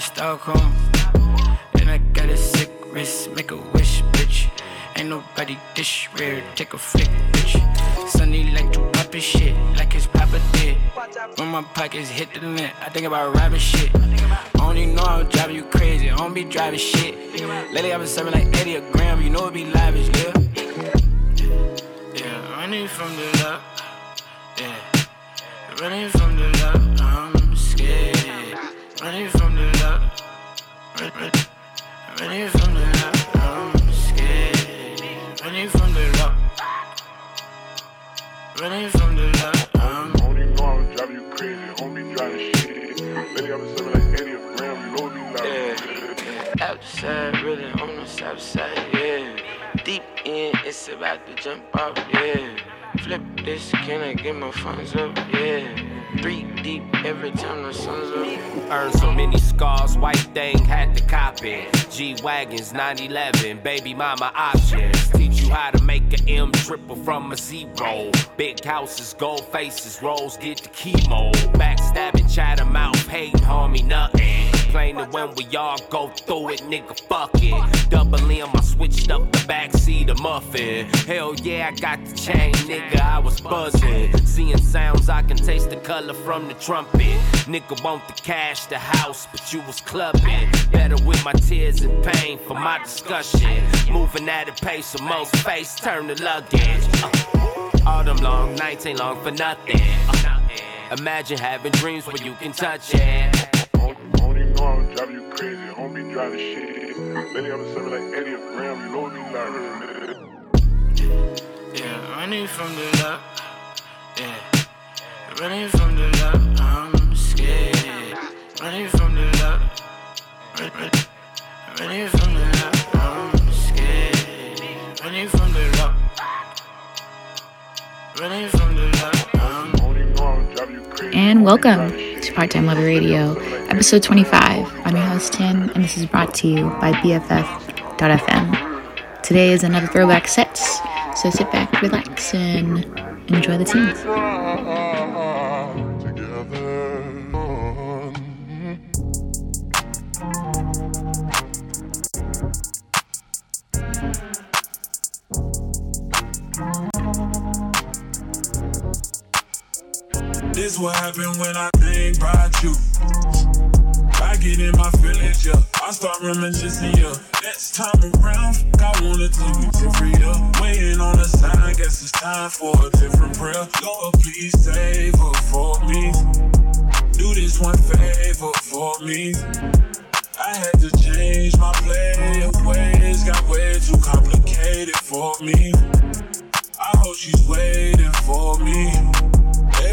a Stockholm. And I got a sick wrist, make a wish, bitch. Ain't nobody this rare, take a flick, bitch. Sonny like to pop his shit, like his papa did. When my pockets hit the limit, I think about rapping shit. Only know I'm driving you crazy, I don't be driving shit. Lately I've been serving like 80 a gram, you know it be lavish, yeah. Yeah, running from the love, yeah. Running from the love, I'm scared. Running from the love, run, run, running from the love, I'm scared. Running from the love, running from the love, I'm Only know I'm driving you crazy, homie driving shit. Lately I've been serving like 80 a gram, you know it loud. Yeah. Outside, really on the south side, yeah. Deep in, it's about to jump off, yeah. Flip this, can I get my funds up, yeah. Three deep every time the sun's up. Earned so many scars, white thing had to cop it. G Wagons, 911, baby mama options. Teach you how to make an M triple from a zero. Big houses, gold faces, rolls, get the chemo. Backstabbing, chat 'em out, paid homie nothing. Plain that when we all go through it, nigga, fuck it. Double M, I switched up the backseat of muffin. Hell yeah, I got the chain, nigga, I was buzzing. Seeing sounds, I can taste the color from the trumpet. Nigga want the cash, the house, but you was clubbing. Better with my tears and pain for my discussion. Moving at a pace, so most face turn to luggage. Uh, all them long nights ain't long for nothing. Uh, imagine having dreams where you can touch it. Driving you crazy, homie driving shit. Lately I've been serving like 80 a gram, you know it be loud. Yeah, running from the love, yeah. Running from the love, I'm scared. Running from the love, run, run, running from the love, I'm scared. Running from the love, running from the love, I'm Only know I'm you crazy. And welcome driving shit. To Part Time Lover Radio, episode 25. I'm your host, Tin, and this is brought to you by BFF.fm. Today is another throwback set, so sit back, relax, and enjoy the tunes. This what happened when I about you. I get in my feelings, yeah. I start reminiscing, yeah. Next time around, I wanna take you different, yeah. Waiting on the sign, guess it's time for a different prayer. Lord, please save her for me. Do this one favor for me. I had to change my play of ways, got way too complicated for me. I hope she's waiting for me.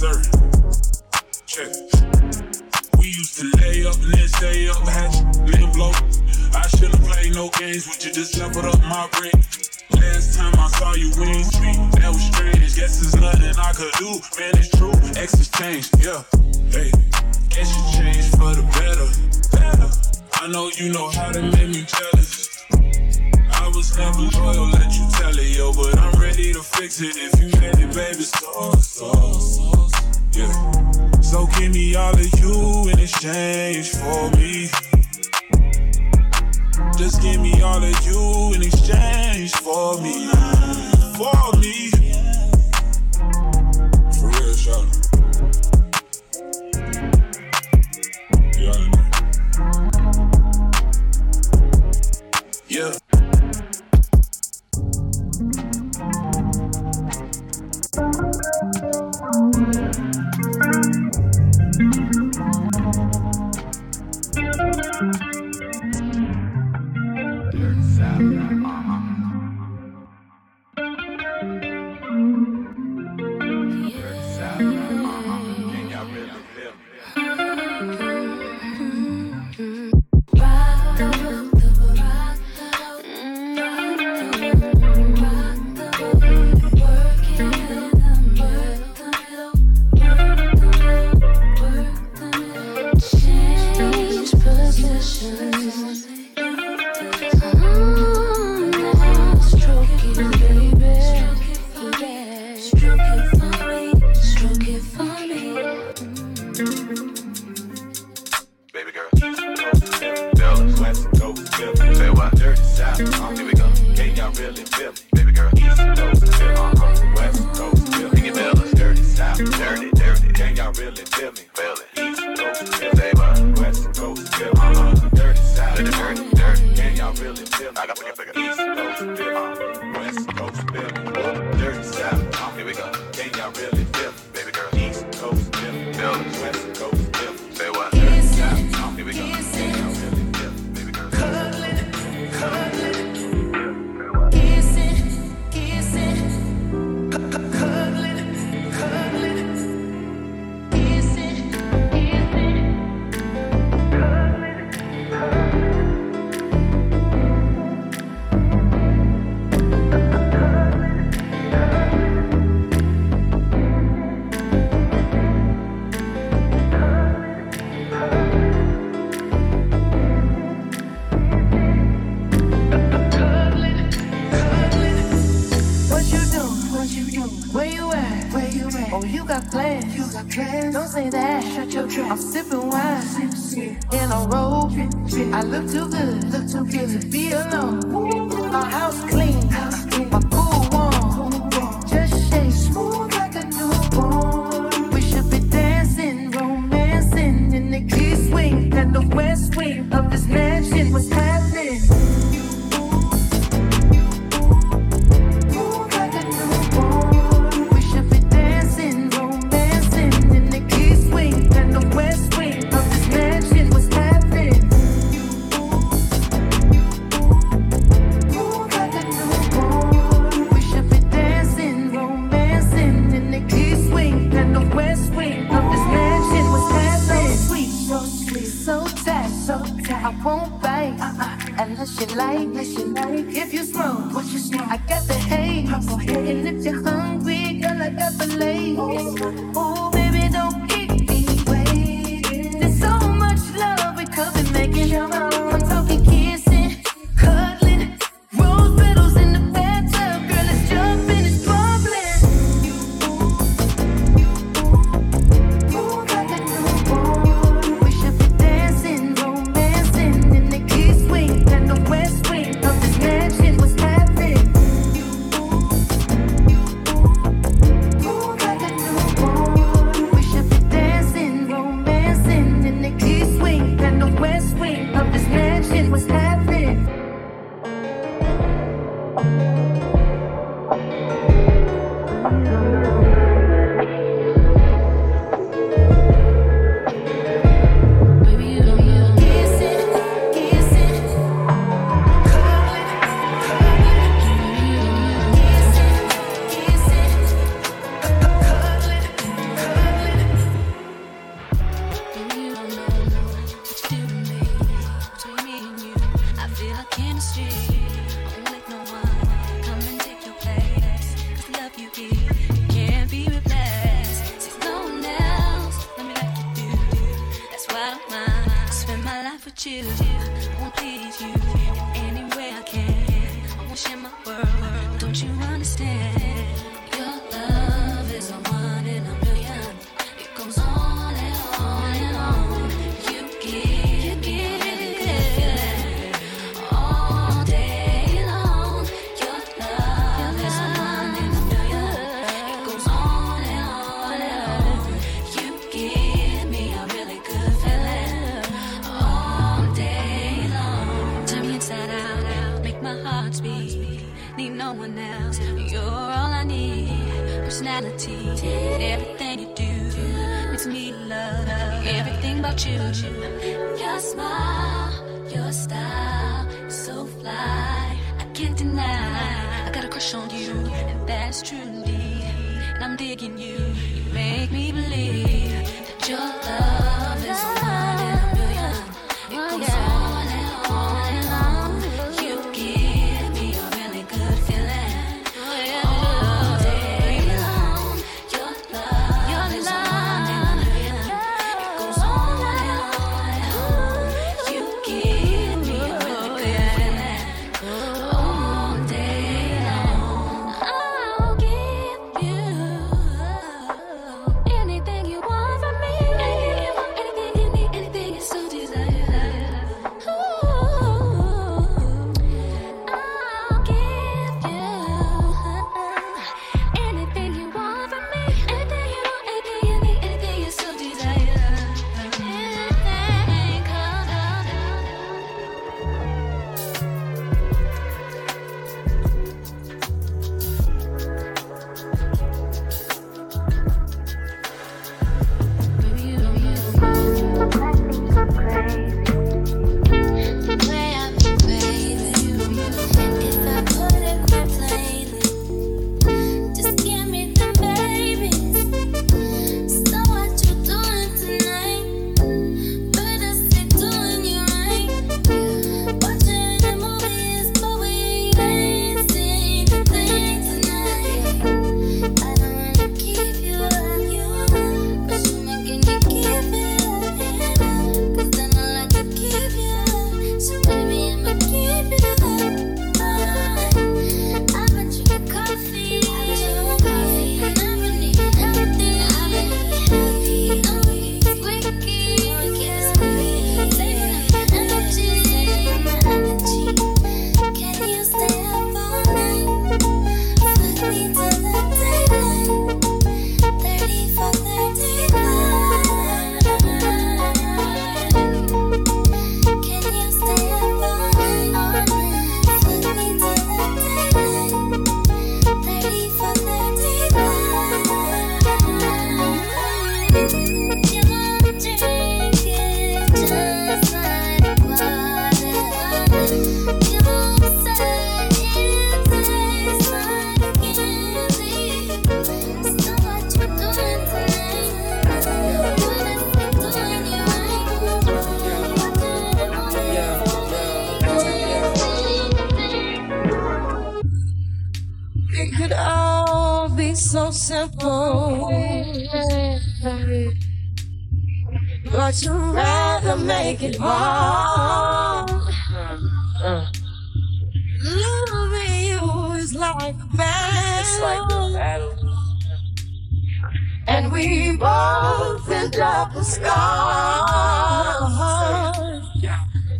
Sir. Check. We used to lay up and stay up, hatch, then blow. I shouldn't play no games with you, just leveled up my brain. Last time I saw you, ain't speak. That was strange. Guess there's nothing I could do. Man, it's true. X's changed, yeah. Hey, guess you changed for the better. Better. I know you know how to make me jealous. I was never loyal, let you tell it, yo. But I'm ready to fix it if you ready, baby. So, so, so, yeah. So give me all of you in exchange for me. Just give me all of you in exchange for me. For me. For real, shot. Don't you understand? personality. Everything you do makes me love everything about you. Your smile, your style, so fly. I can't deny. I got a crush on you, and that's true indeed. And I'm digging you. You make me believe that your love. And we both end up with scars.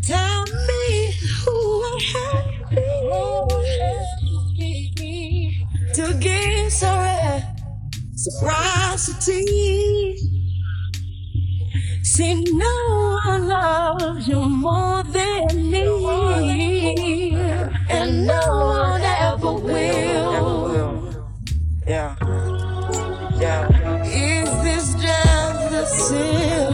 Tell me who will happy to give sorrow reciprocity. See, no one loves you more than me, and no one ever will. sin.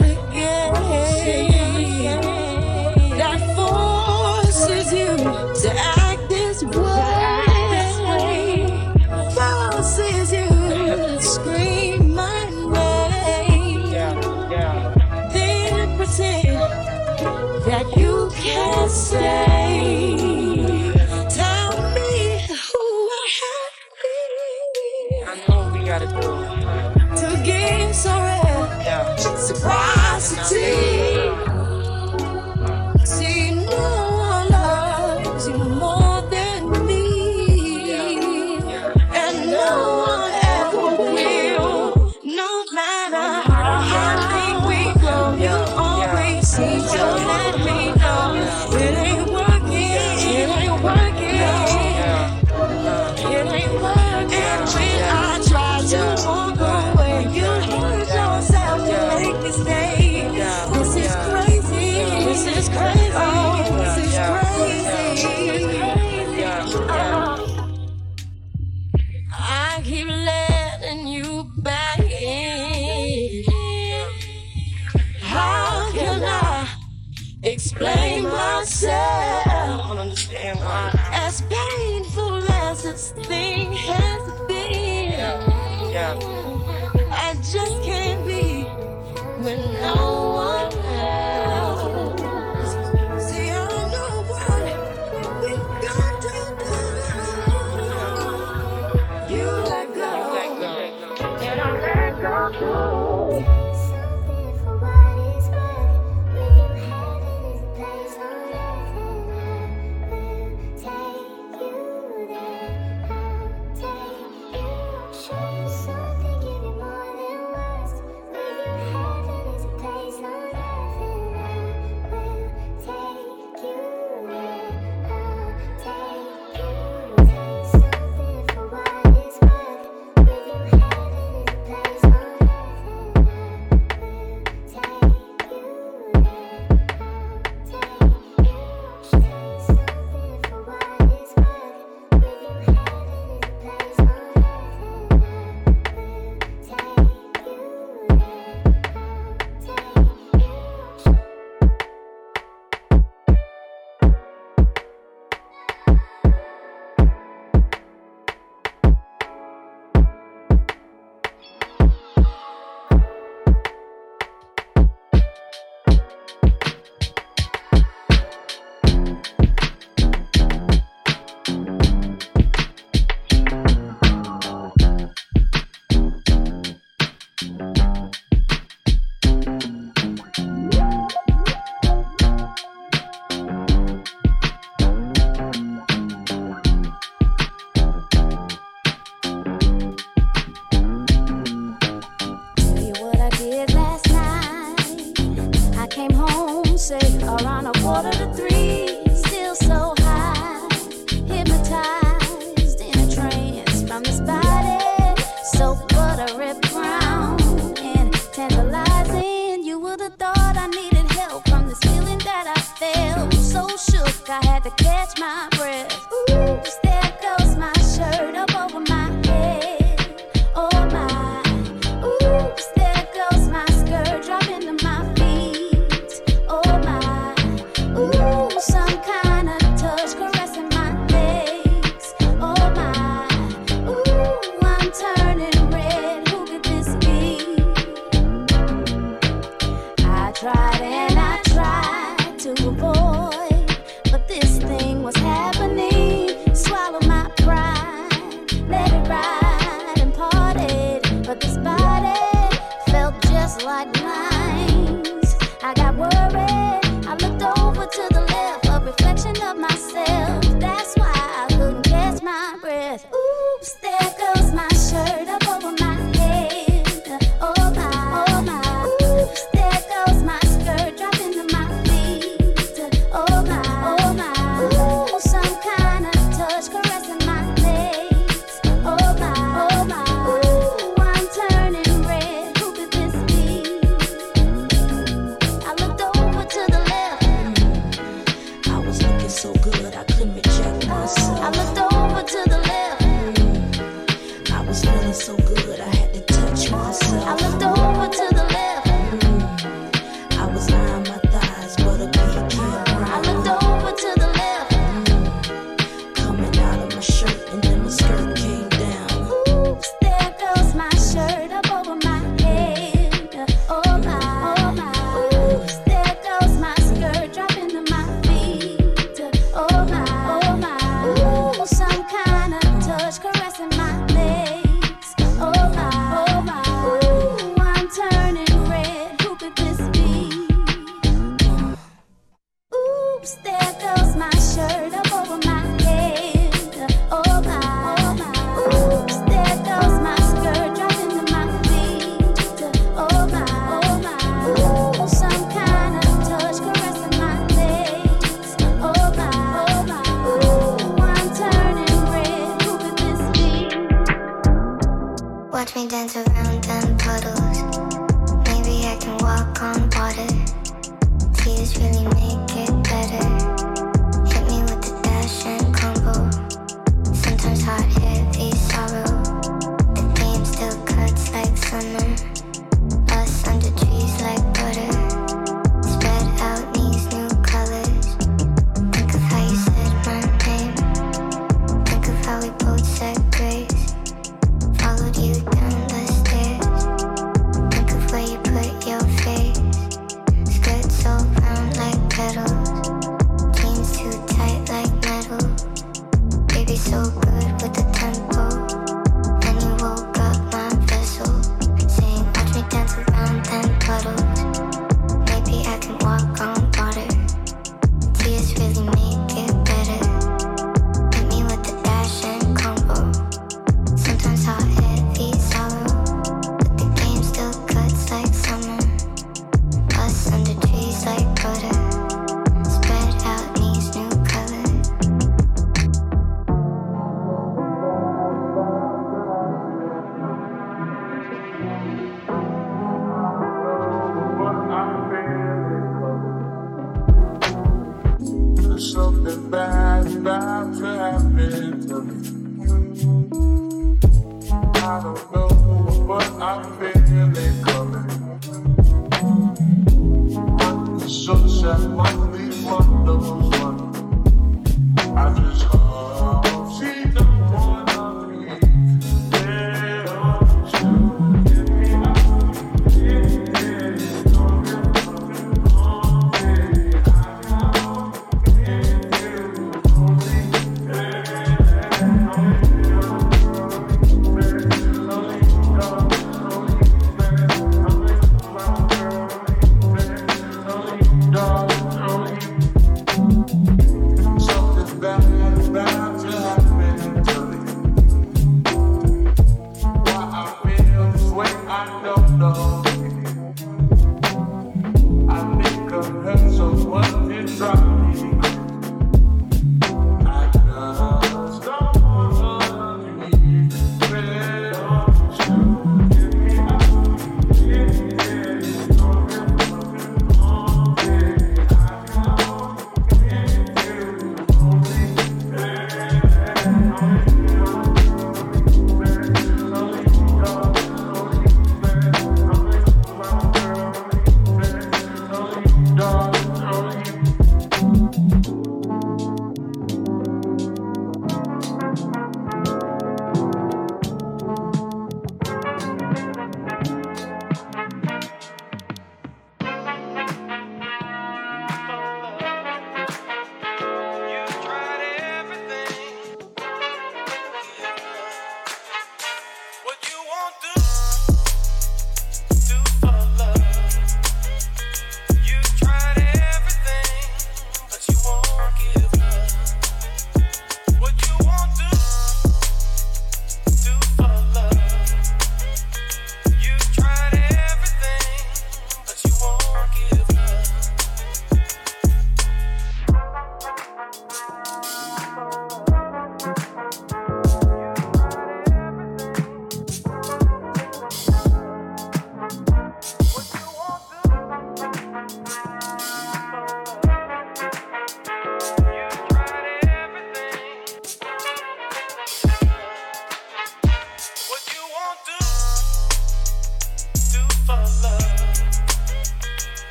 explain myself. I don't understand why. As painful as this thing has been, yeah. Yeah. I just can't be when no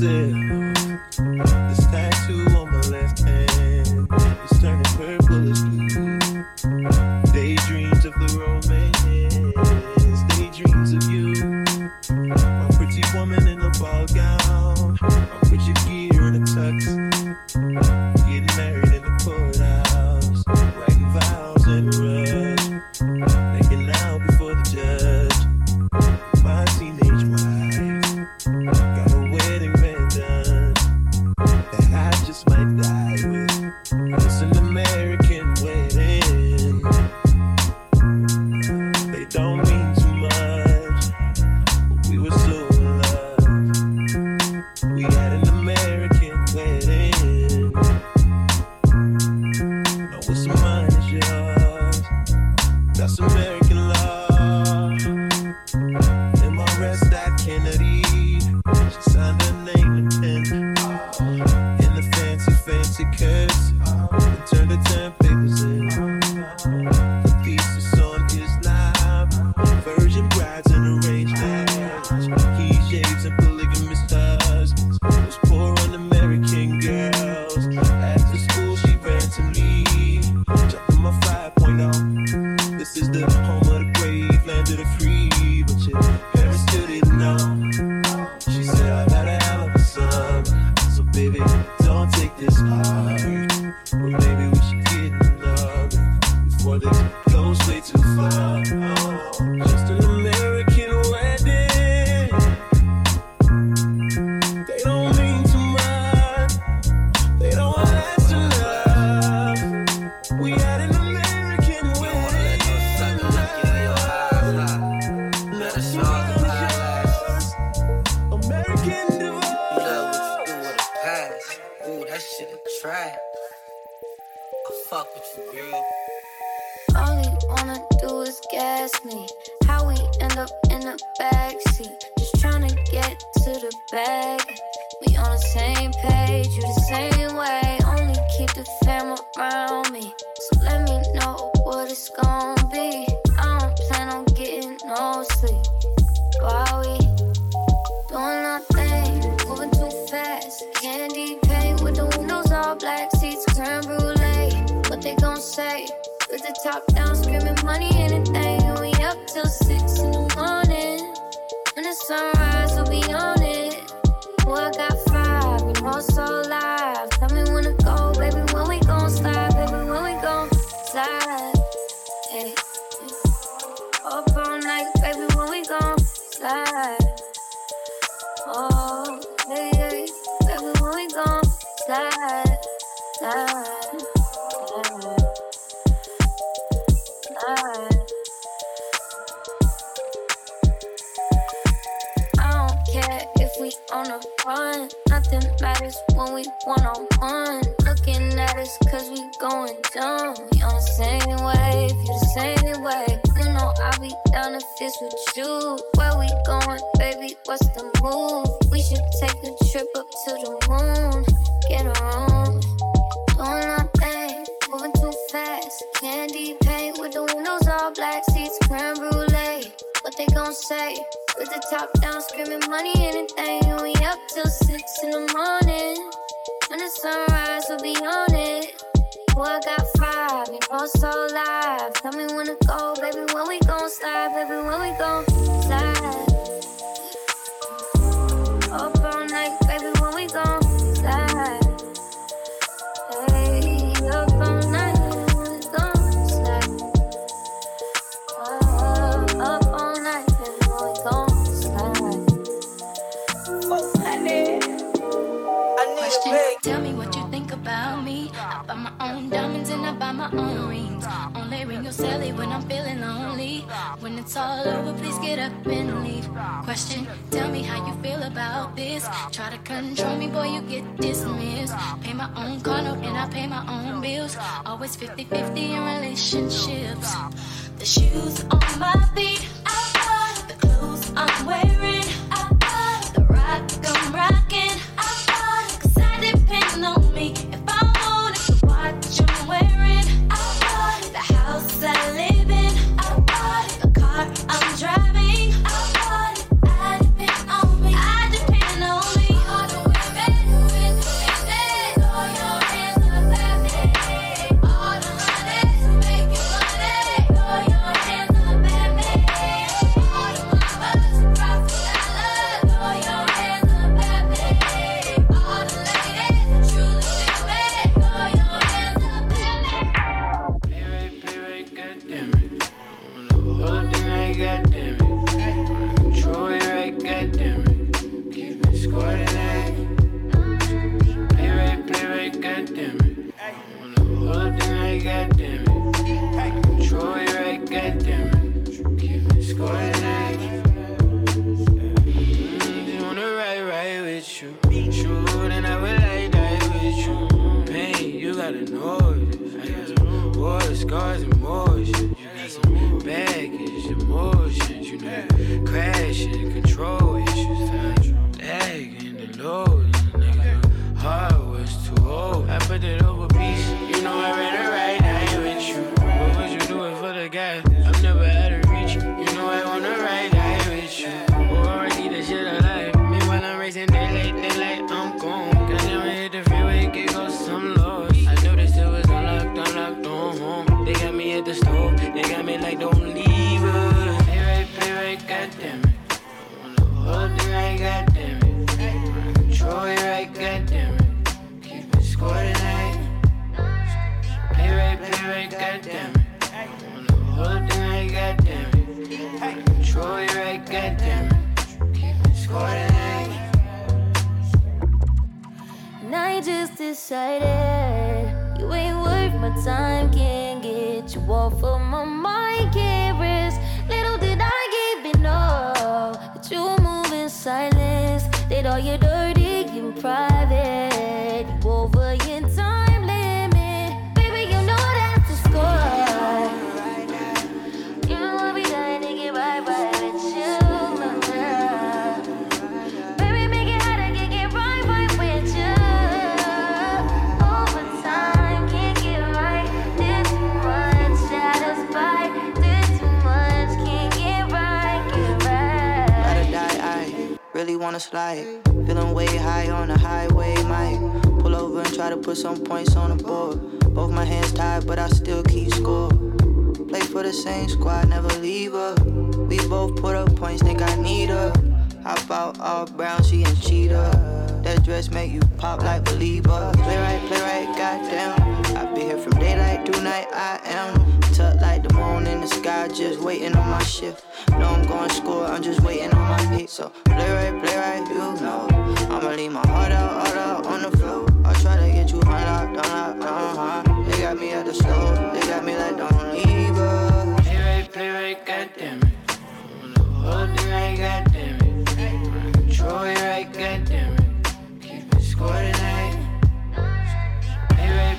said. backseat, just trying to get to the bag. We on the same page, you the same way. Only keep the fam around me, so let me know what it's gonna be. I don't plan on getting no sleep. While we doing our thing, moving too fast, candy paint with the windows all black, seats turn brulee. What they gonna say? With the top down, screaming money, anything, and we up till sunrise. say. With the top down, screaming money, anything. And we up till six in the morning. When the sunrise, we'll be on it. Boy, I got five, you know, so live. Tell me when to go, baby, when we gon' slide, baby, when we gon' my own rings. Only ring your celly when I'm feeling lonely. When it's all over, please get up and leave. Question, tell me how you feel about this. Try to control me, boy, you get dismissed. Pay my own car note and I pay my own bills. Always 50 50 in relationships. The shoes on my feet, I the clothes I'm wearing. Crashing, decided you ain't worth my time. Can't get you off of my mind. Can't rest. Little did I even know that you move in silence. Did all your dirty wanna slide. Feeling way high on the highway, might pull over and try to put some points on the board. Both my hands tied, but I still keep score. Play for the same squad, never leave her. We both put up points, think I need her. Hop out all brown, she and cheetah. That dress make you pop like believer. Play right, play right, goddamn. I be here from daylight to night, I am. Tuck like the moon in the sky, just waiting on my shift. No, I'm going score, I'm just waiting on my pick. So play right, play right, you know. I'ma leave my heart out, heart out on the floor. I'll try to get you hung out, down down high. They got me at the store, they got me like don't leave her. Play right, play right, goddamn it. I hold it right, goddamn it. Control it right, goddamn it. Keep it tonight.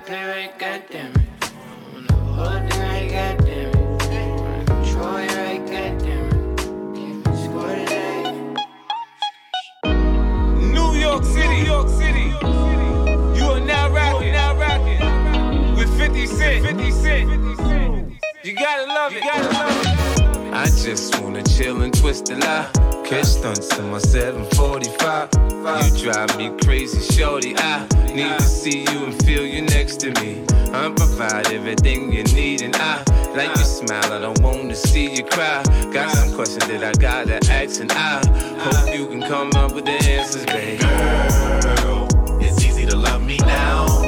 Play right, goddamn it. Wanna hold it right, goddamn it. Control it right, goddamn it. Keep it score tonight. New York City, New York City. You are now rocking, now rocking with 50 Cent. 50 Cent. You gotta love it, you gotta love it. I just wanna chill and twist the lie. Catch stunts in my 745. You drive me crazy, shorty. I need to see you and feel you next to me. I provide everything you need, and I like your smile. I don't wanna see you cry. Got some questions that I gotta ask, and I hope you can come up with the answers, babe. Girl, it's easy to love me now.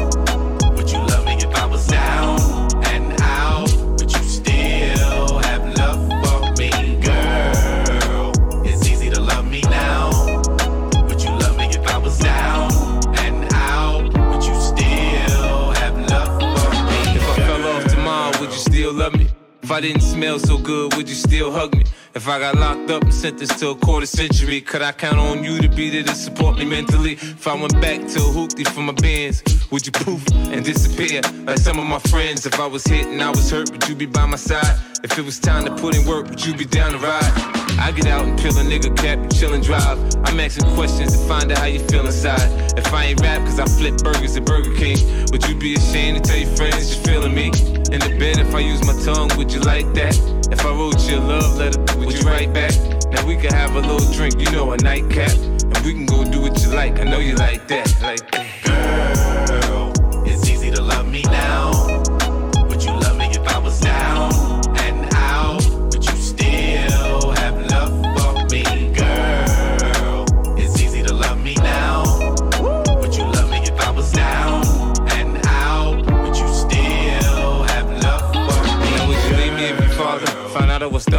If I didn't smell so good, would you still hug me? If I got locked up and sentenced to a quarter century, could I count on you to be there to support me mentally? If I went back to a hoopty for my bands, would you poof and disappear like some of my friends? If I was hit and I was hurt, would you be by my side? If it was time to put in work, would you be down to ride? I get out and peel a nigga cap and chill and drive. I'm asking questions to find out how you feel inside. If I ain't rap cause I flip burgers at Burger King, would you be ashamed to tell your friends you're feeling me? In the bed, if I use my tongue, would you like that? If I wrote you a love letter, would you write back? Now we can have a little drink, you know, a nightcap. And we can go do what you like. I know you like that, like that.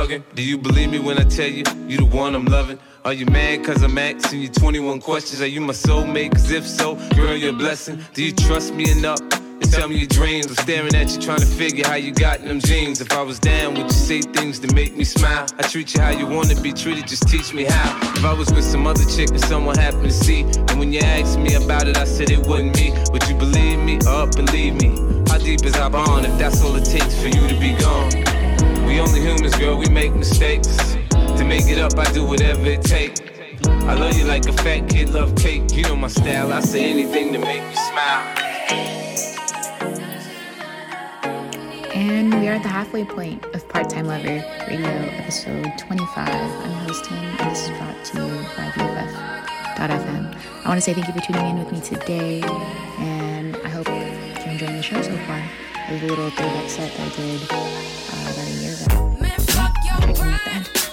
Thugging? Do you believe me when I tell you you the one I'm loving? Are you mad cause I'm asking you 21 questions? Are you my soulmate? Cause if so, girl, you're a blessing. Do you trust me enough? to tell me your dreams. I'm staring at you, trying to figure how you got them jeans. If I was down, would you say things to make me smile? I treat you how you wanna be treated, just teach me how. If I was with some other chick and someone happened to see, and when you asked me about it, I said it wasn't me. Would you believe me up and leave me? How deep is our bond if that's all it takes for you to be gone? We only humans, girl, we make mistakes. To make it up, I do whatever it takes. I love you like a fat kid love cake. You know my style, I say anything to make you smile. And we are at the halfway point of Part Time Lover Radio episode 25. I'm hosting, and this is brought to you by BFF.fm. I want to say thank you for tuning in with me today, and I hope you're enjoying the show so far. A little throwback set I did uh, about a year ago. Checking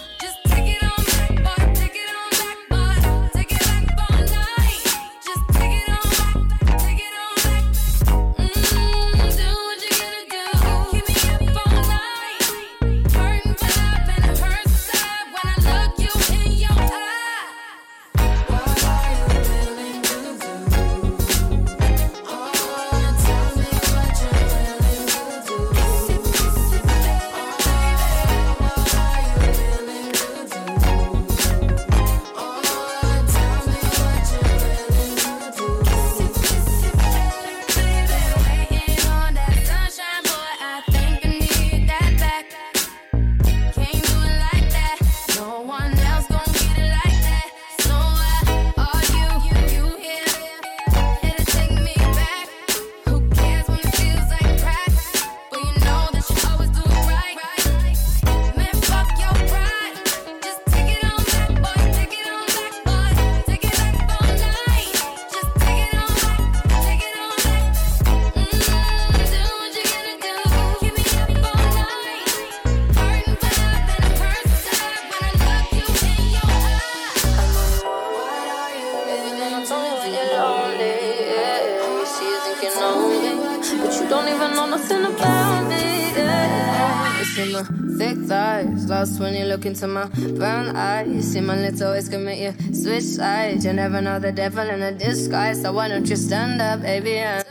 look into my brown eyes. See my lips always make you switch sides. You never know the devil in a disguise. So why don't you stand up, baby? And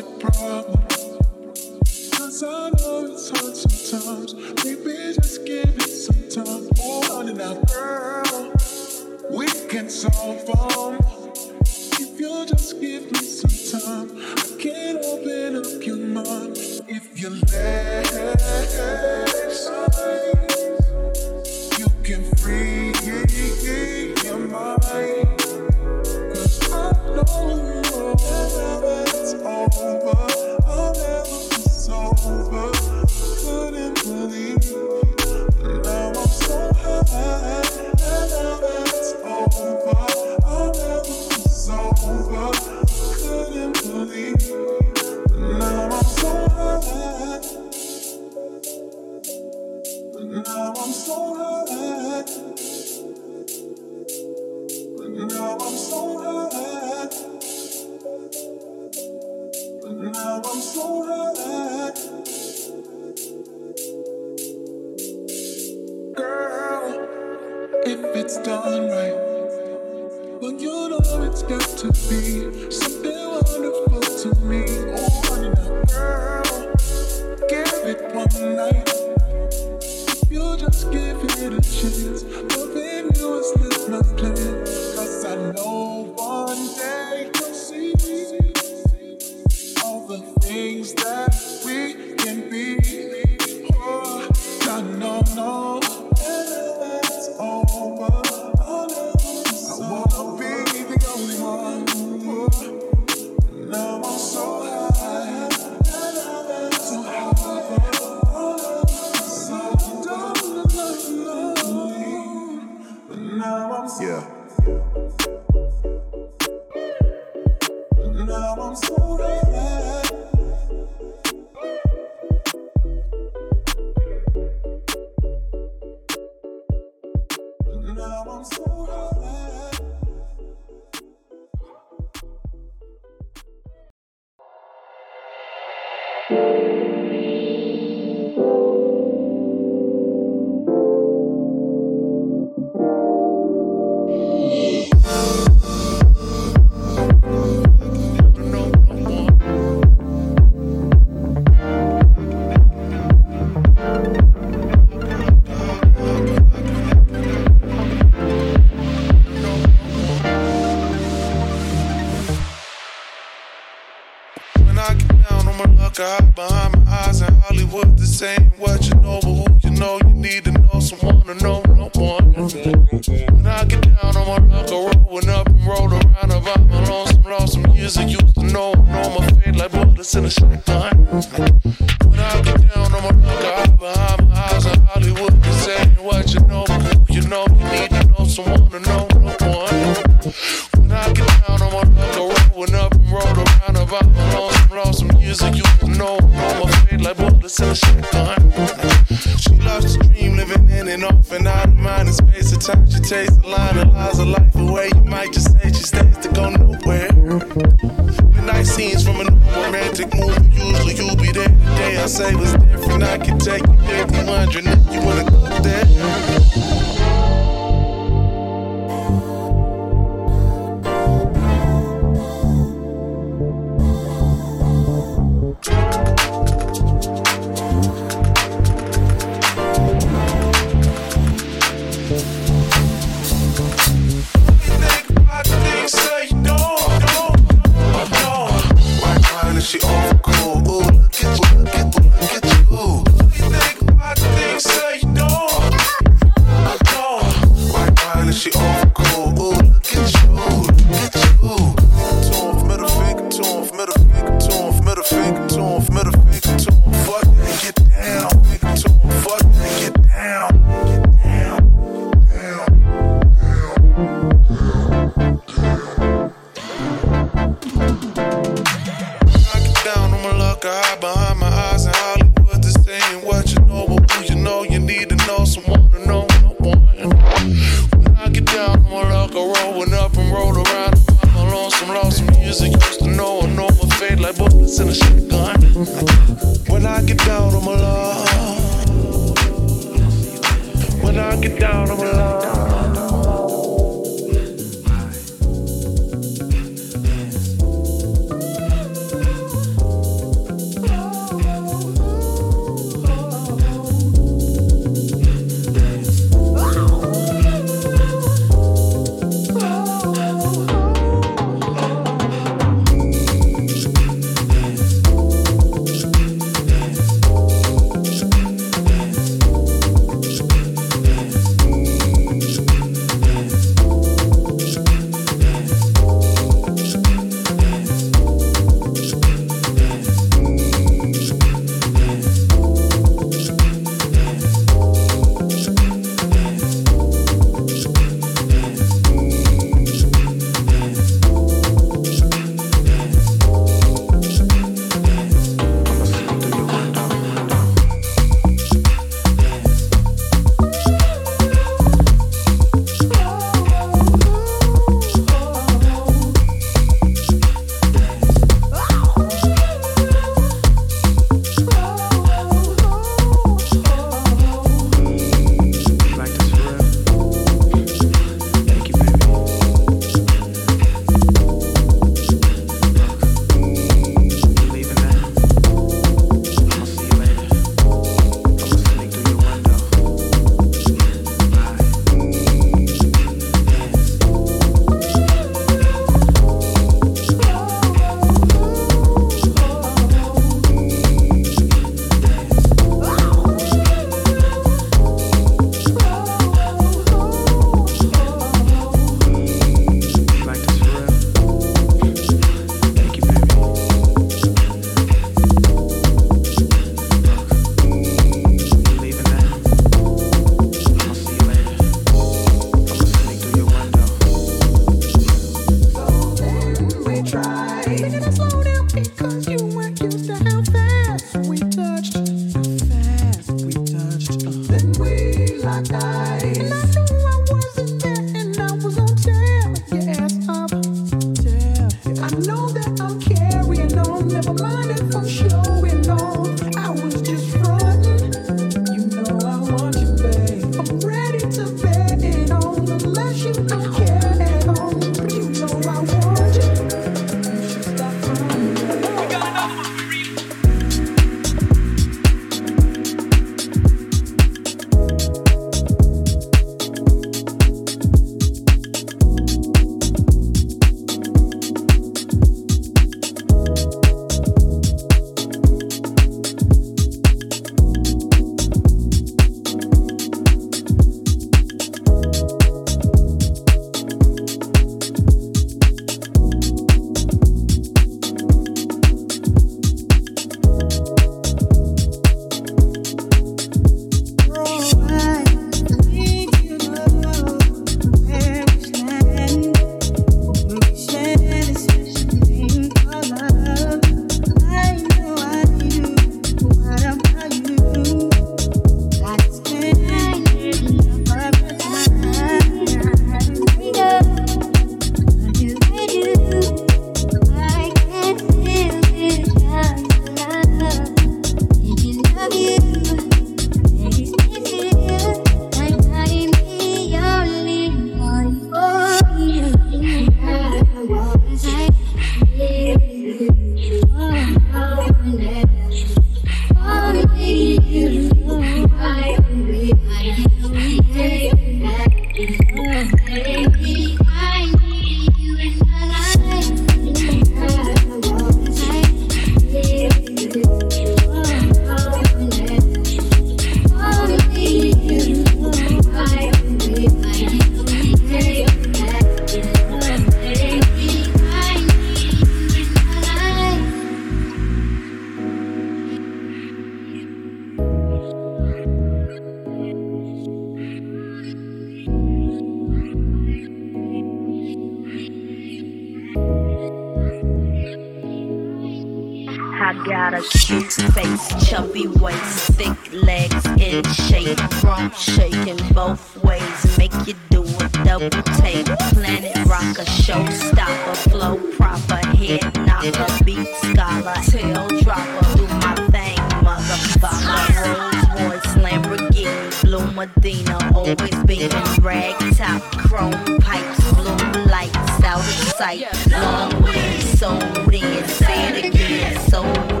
got a cute face, chubby waist, thick legs in shape, rump shaking both ways, make you do a double take. Planet rocker, showstopper, flow proper, head knocker, beat scholar, tail dropper, do my thing, motherfucker. Rolls Royce, Lamborghini, blue Medina, always beaming, rag top, chrome pipes, blue lights, out of sight, long way, sold in, say it again, make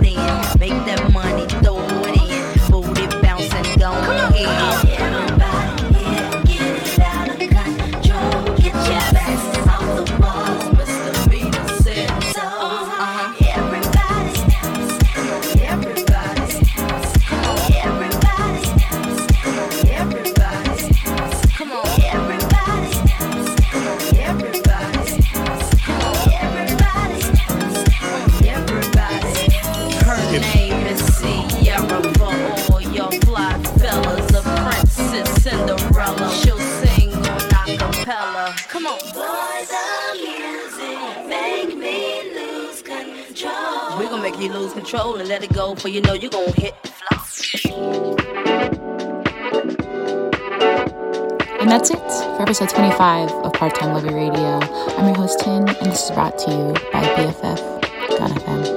that money, throw it in, booty bouncing, go ahead. Lose control and let it go, for you know you're gonna hit the floor. And that's it for episode 25 of Part Time Lover Radio. I'm your host, Tin, and this is brought to you by BFF.fm.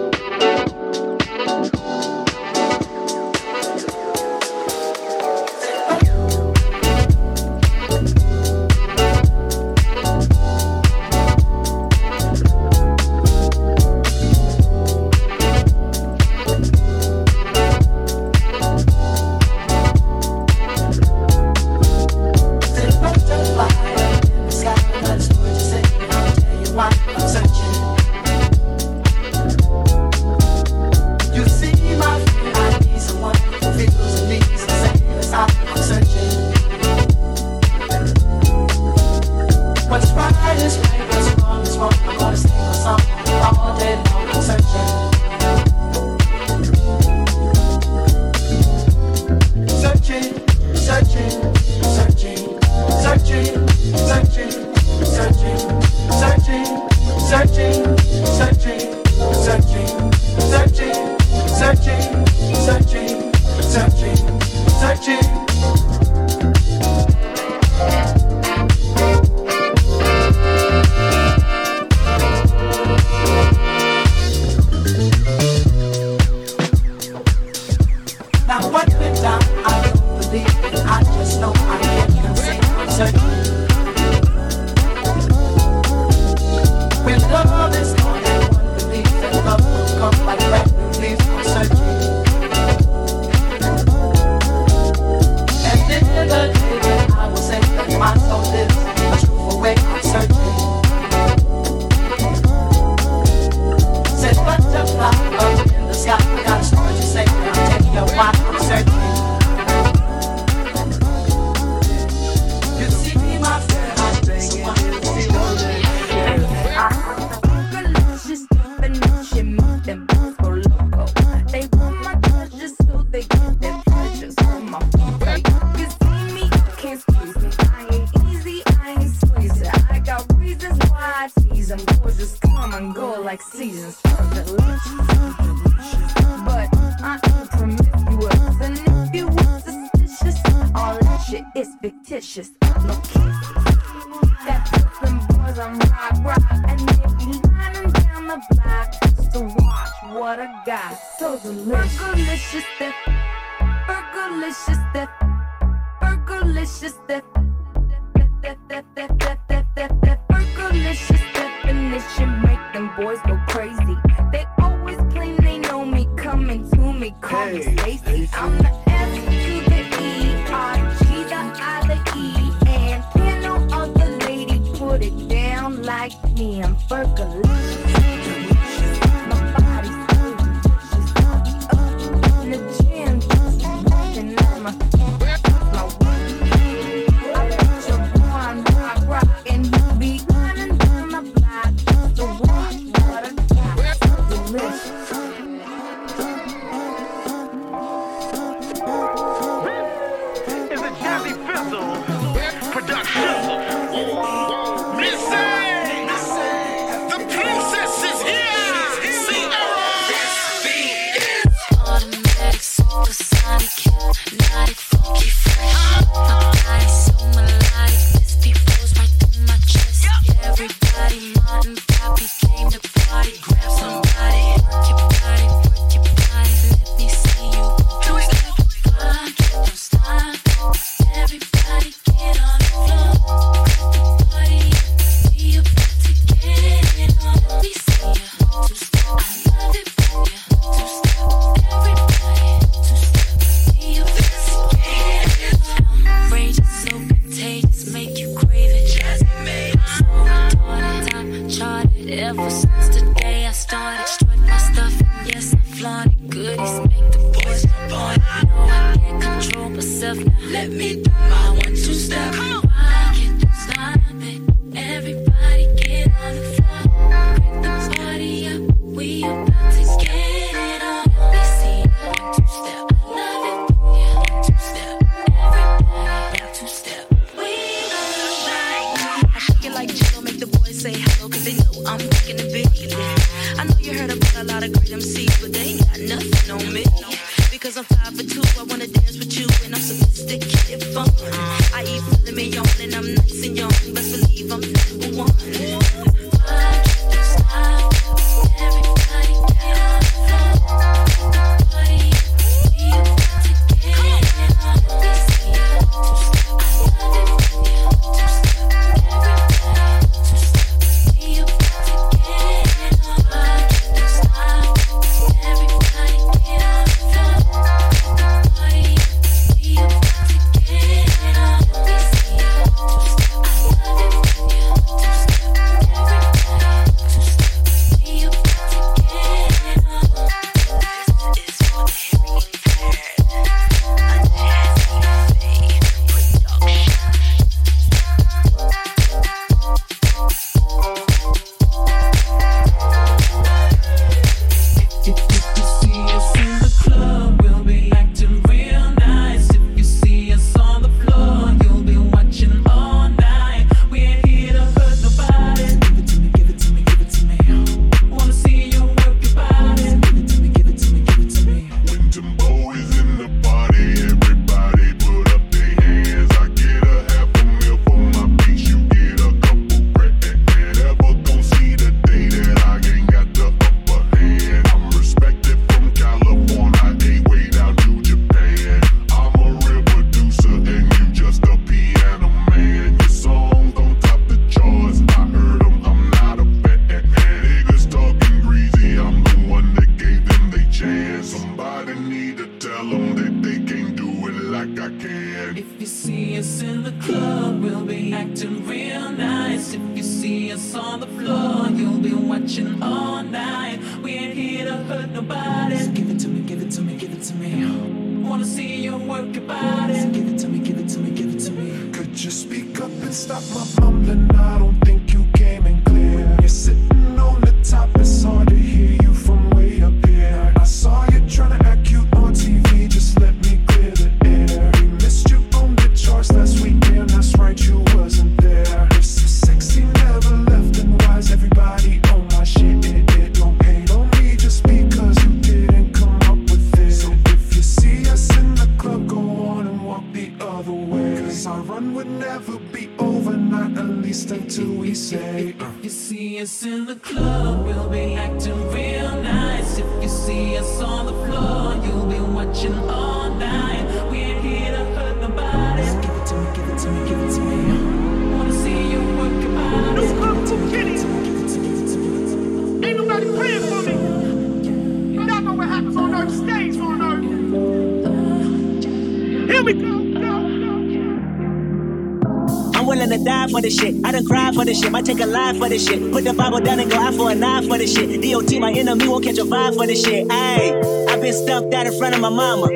die for this shit. I done cried for this shit. Might take a life for this shit. Put the Bible down and go out for a knife for this shit. DOT, my enemy won't catch a vibe for this shit. Ayy, I've been stumped out in front of my mama.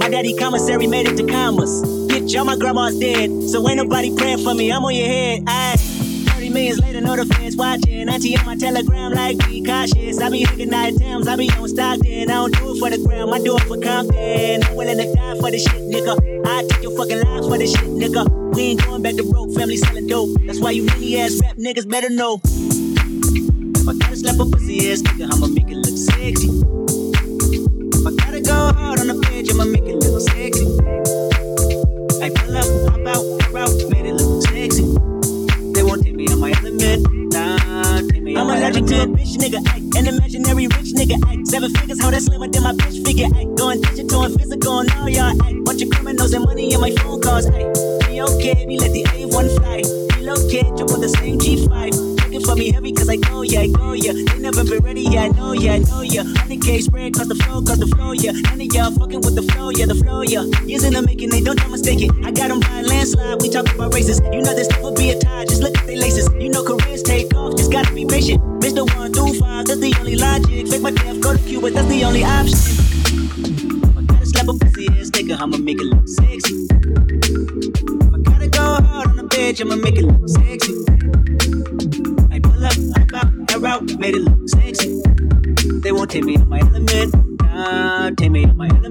My daddy commissary made it to commas. Bitch, all my grandma's dead. So ain't nobody praying for me. I'm on your head. Ayy. 30 millions later, the fans watching. Auntie on my telegram, like, be cautious. I be hitting night times, I be on Stockton. I don't do it for the gram, I do it for Compton. I'm willing to die for this shit, nigga. I take your fucking life for this shit, nigga. We ain't going back to broke, family selling dope. That's why you many ass rap niggas better know. If I gotta slap a pussy ass nigga, I'ma make it look sexy. If I gotta go hard on the bitch, I'ma make it look sexy. I pull up, hop out, route, made it look sexy. They won't take me on my element. Nah, take me I'm allergic to a bitch nigga, ay. An imaginary rich nigga, ay. Seven figures, how that slimmer than my bitch figure, ay. Going digital and physical and all y'all, ay. Bunch of criminals and money in my phone calls, ay. Okay, me let the A1 fly. Relocate, jump on the same G5. Looking for me heavy cause I go, yeah, I go, yeah. They never been ready, yeah, I know, yeah, I know, yeah. 100K spread across the flow, across the flow, yeah. None of y'all fucking with the flow, yeah, the flow, yeah. Years in the making, they don't try mistake it. I got them by a landslide, we talk about races. You know this will be a tie, just look at they laces. You know careers take off, just gotta be patient. Mr. One through five, that's the only logic. Fake my death, go to Cuba, that's the only option. I gotta slap a pussy ass nigga, I'ma make it look sexy. Bitch, I'ma make it look sexy. I pull up, hop out, air out, made it look sexy. They won't take me on my element, nah, take me on my element.